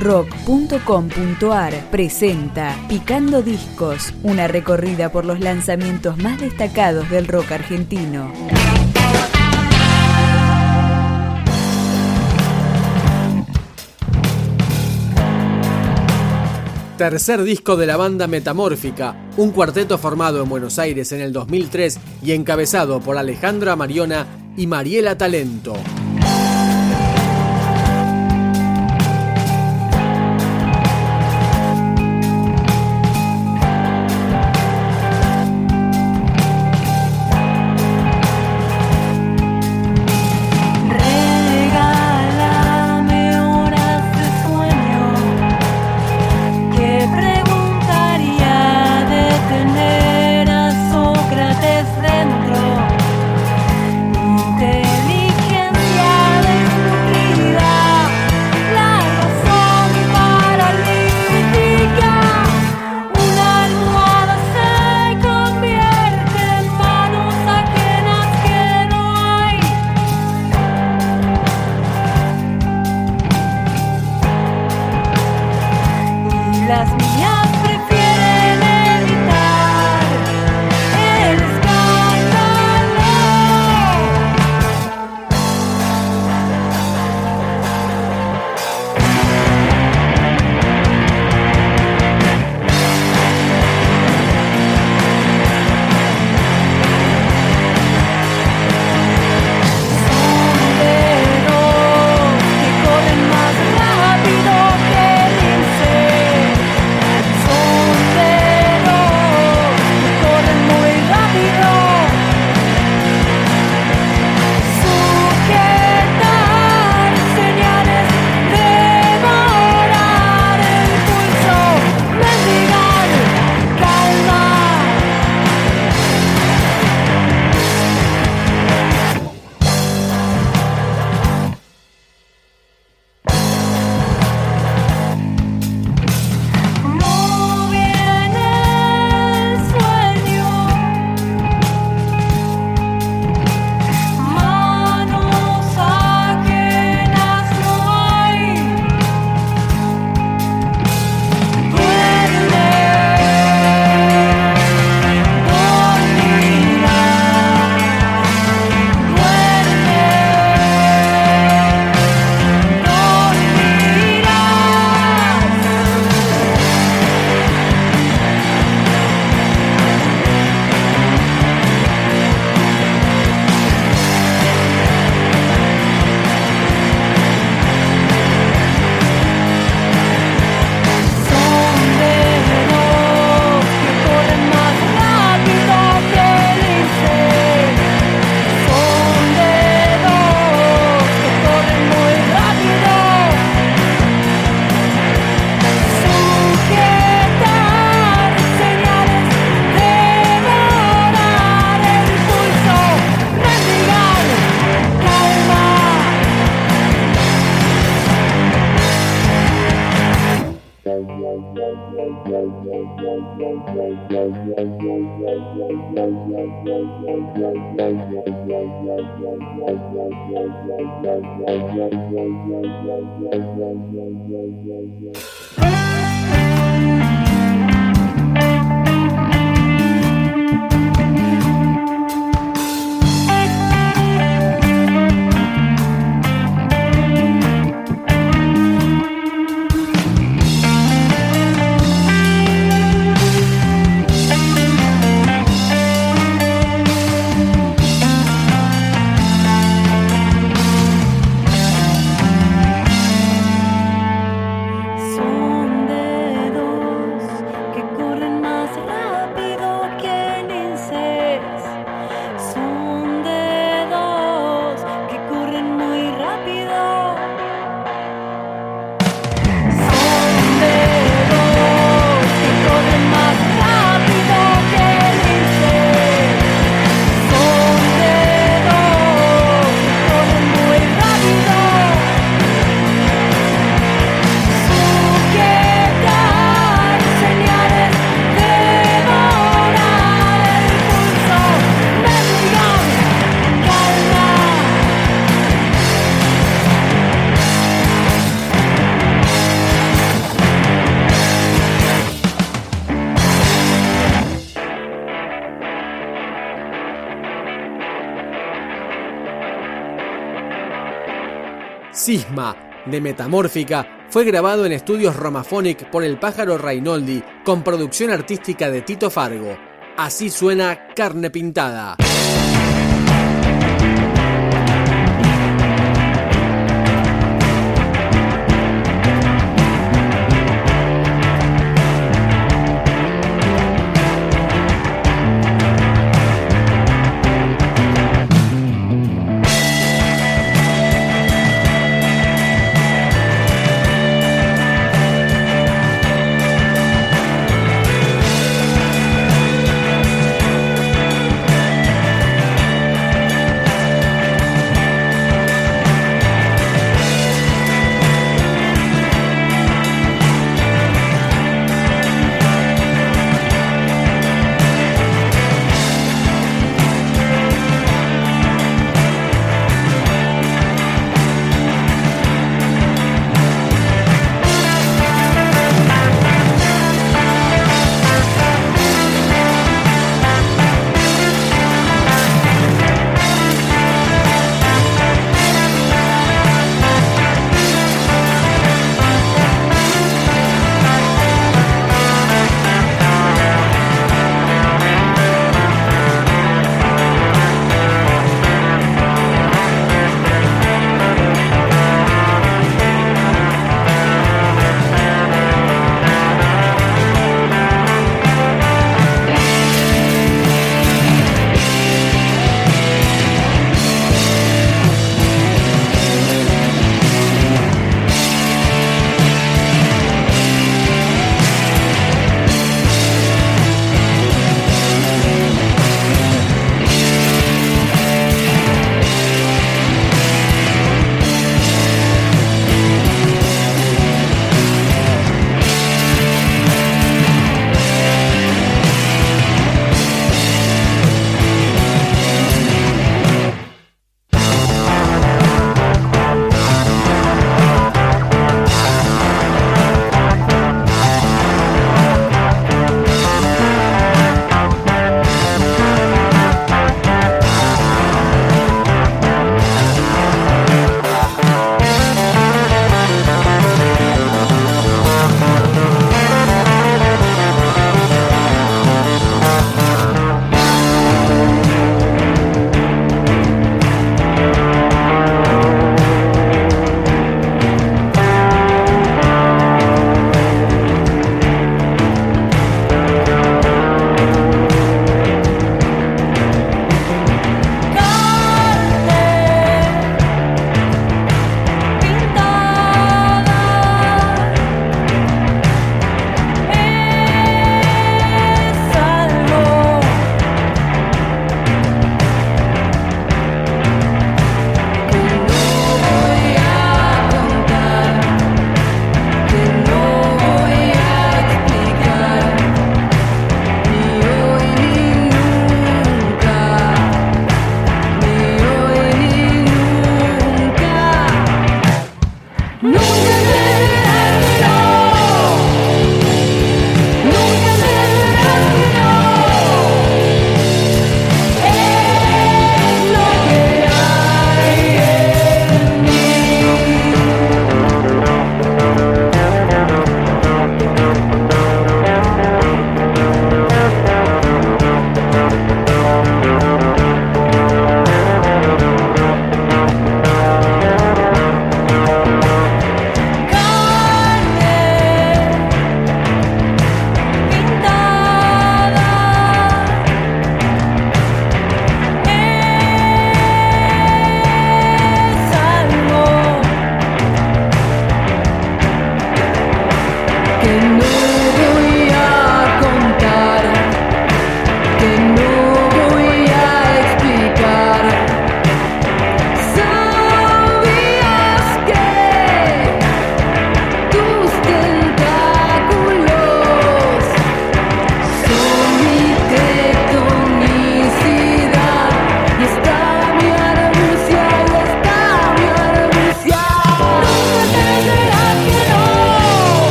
rock.com.ar presenta Picando Discos, una recorrida por los lanzamientos más destacados del rock argentino. Tercer disco de la banda Metamórfica, un cuarteto formado en Buenos Aires en el 2003 y encabezado por Alejandra Mariona y Mariela Talento. Thank you. Cisma, de Metamórfica, fue grabado en estudios Romaphonic por el pájaro Rainoldi, con producción artística de Tito Fargo. Así suena Carne Pintada.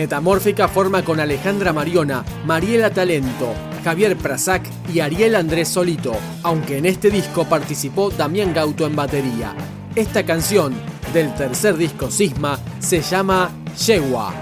Metamórfica forma con Alejandra Mariona, Mariela Talento, Javier Prasac y Ariel Andrés Solito, aunque en este disco participó Damián Gauto en batería. Esta canción, del tercer disco Sisma, se llama Yegua.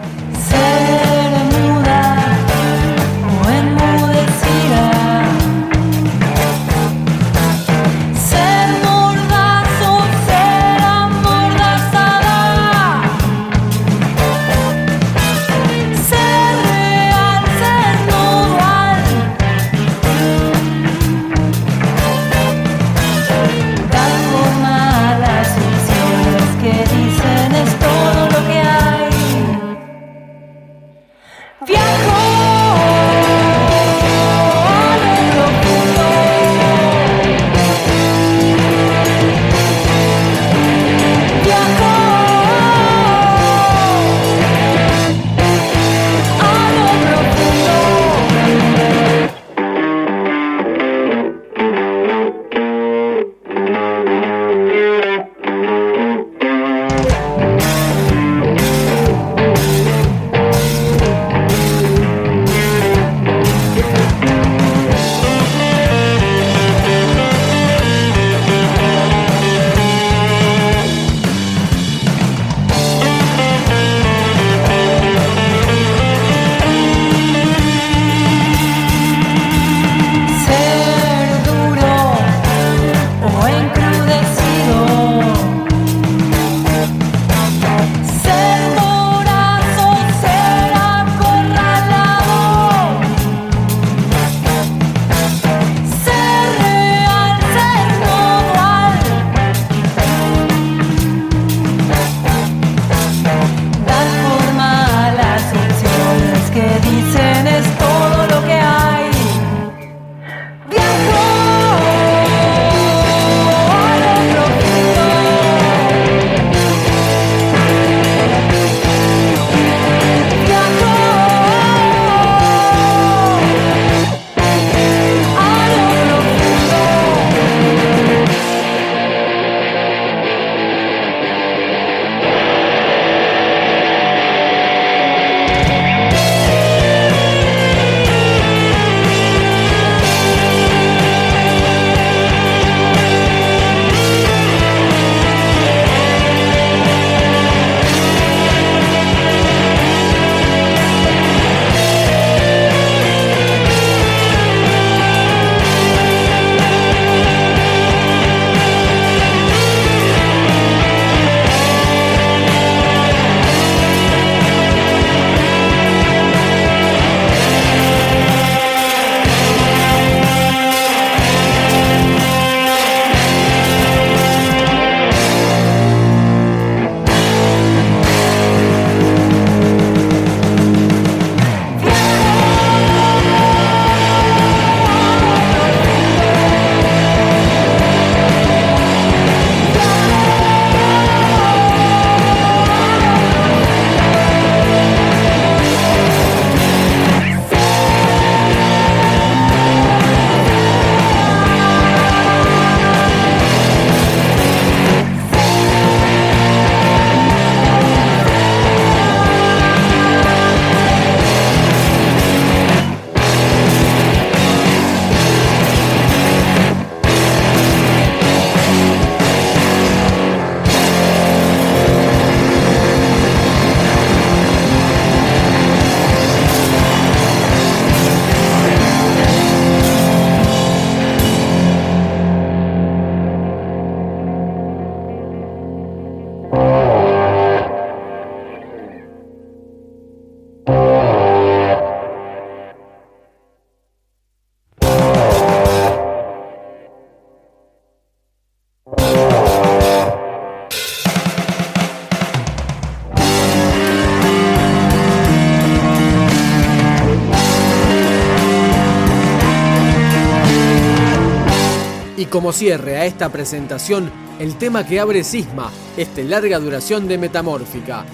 Como cierre a esta presentación, el tema que abre Sisma, este larga duración de Metamórfica,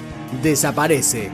desaparece.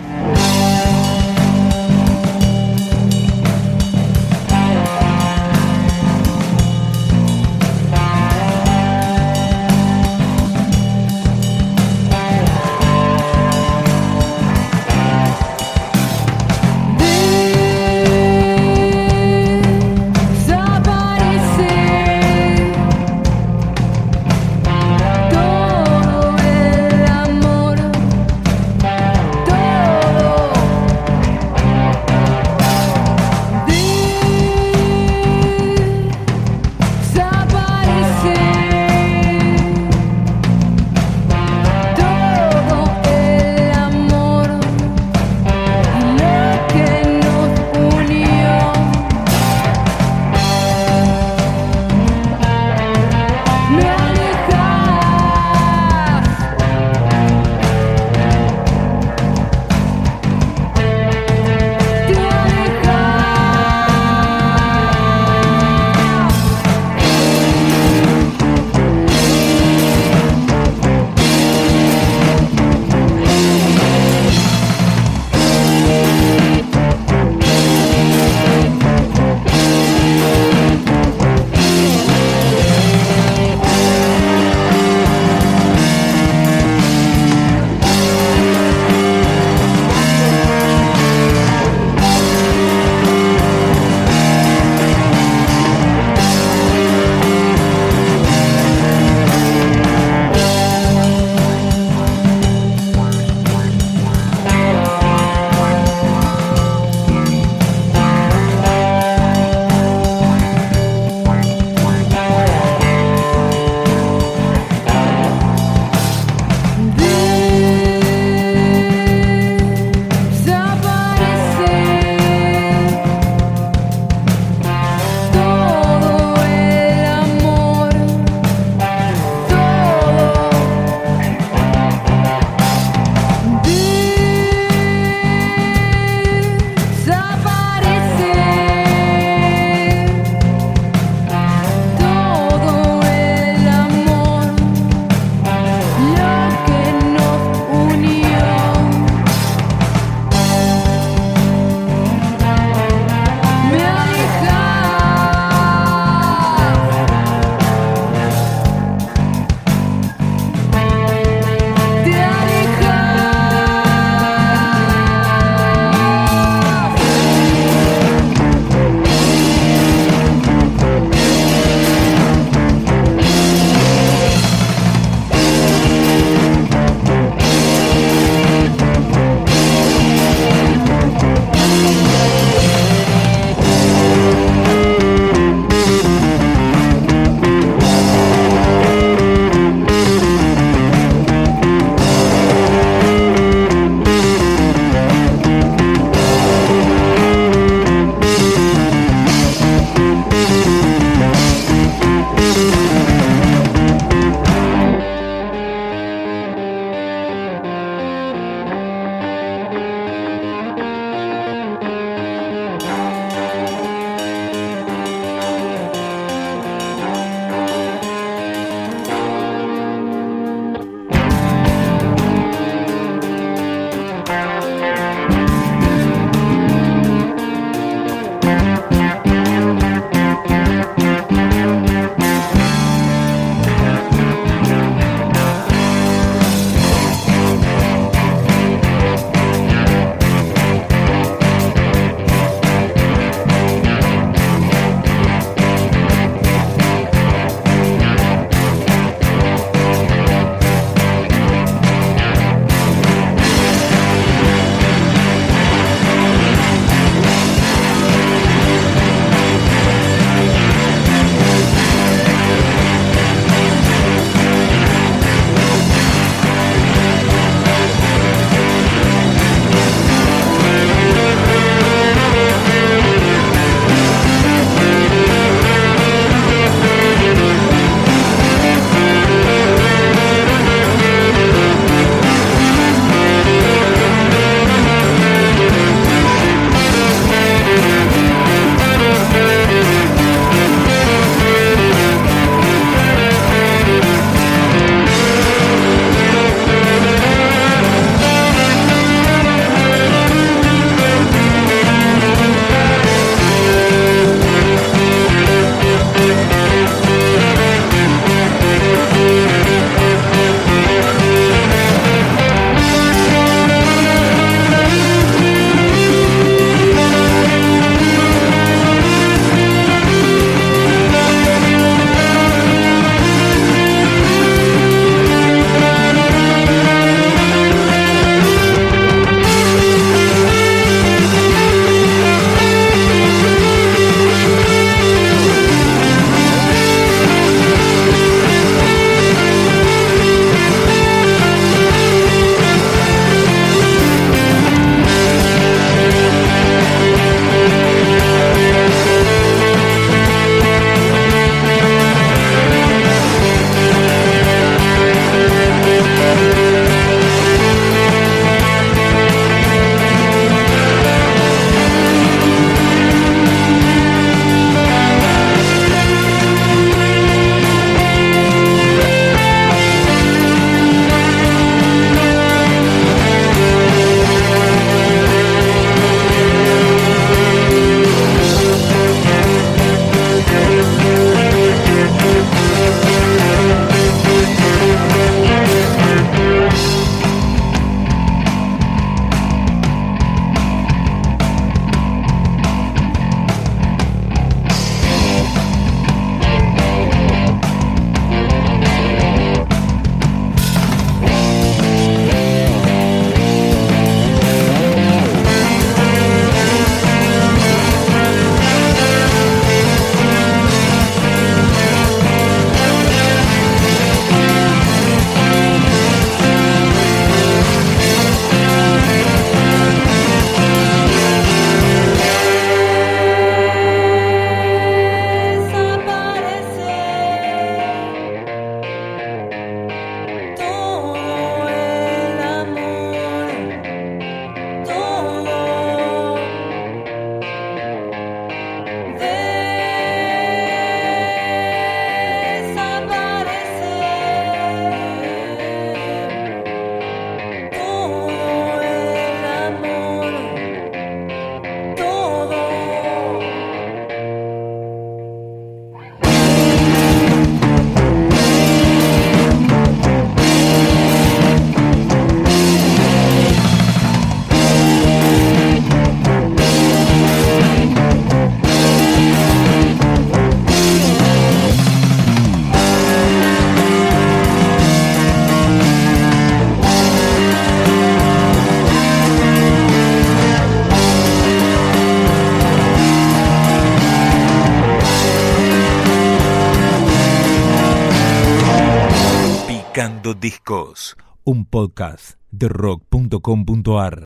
Un podcast de rock.com.ar.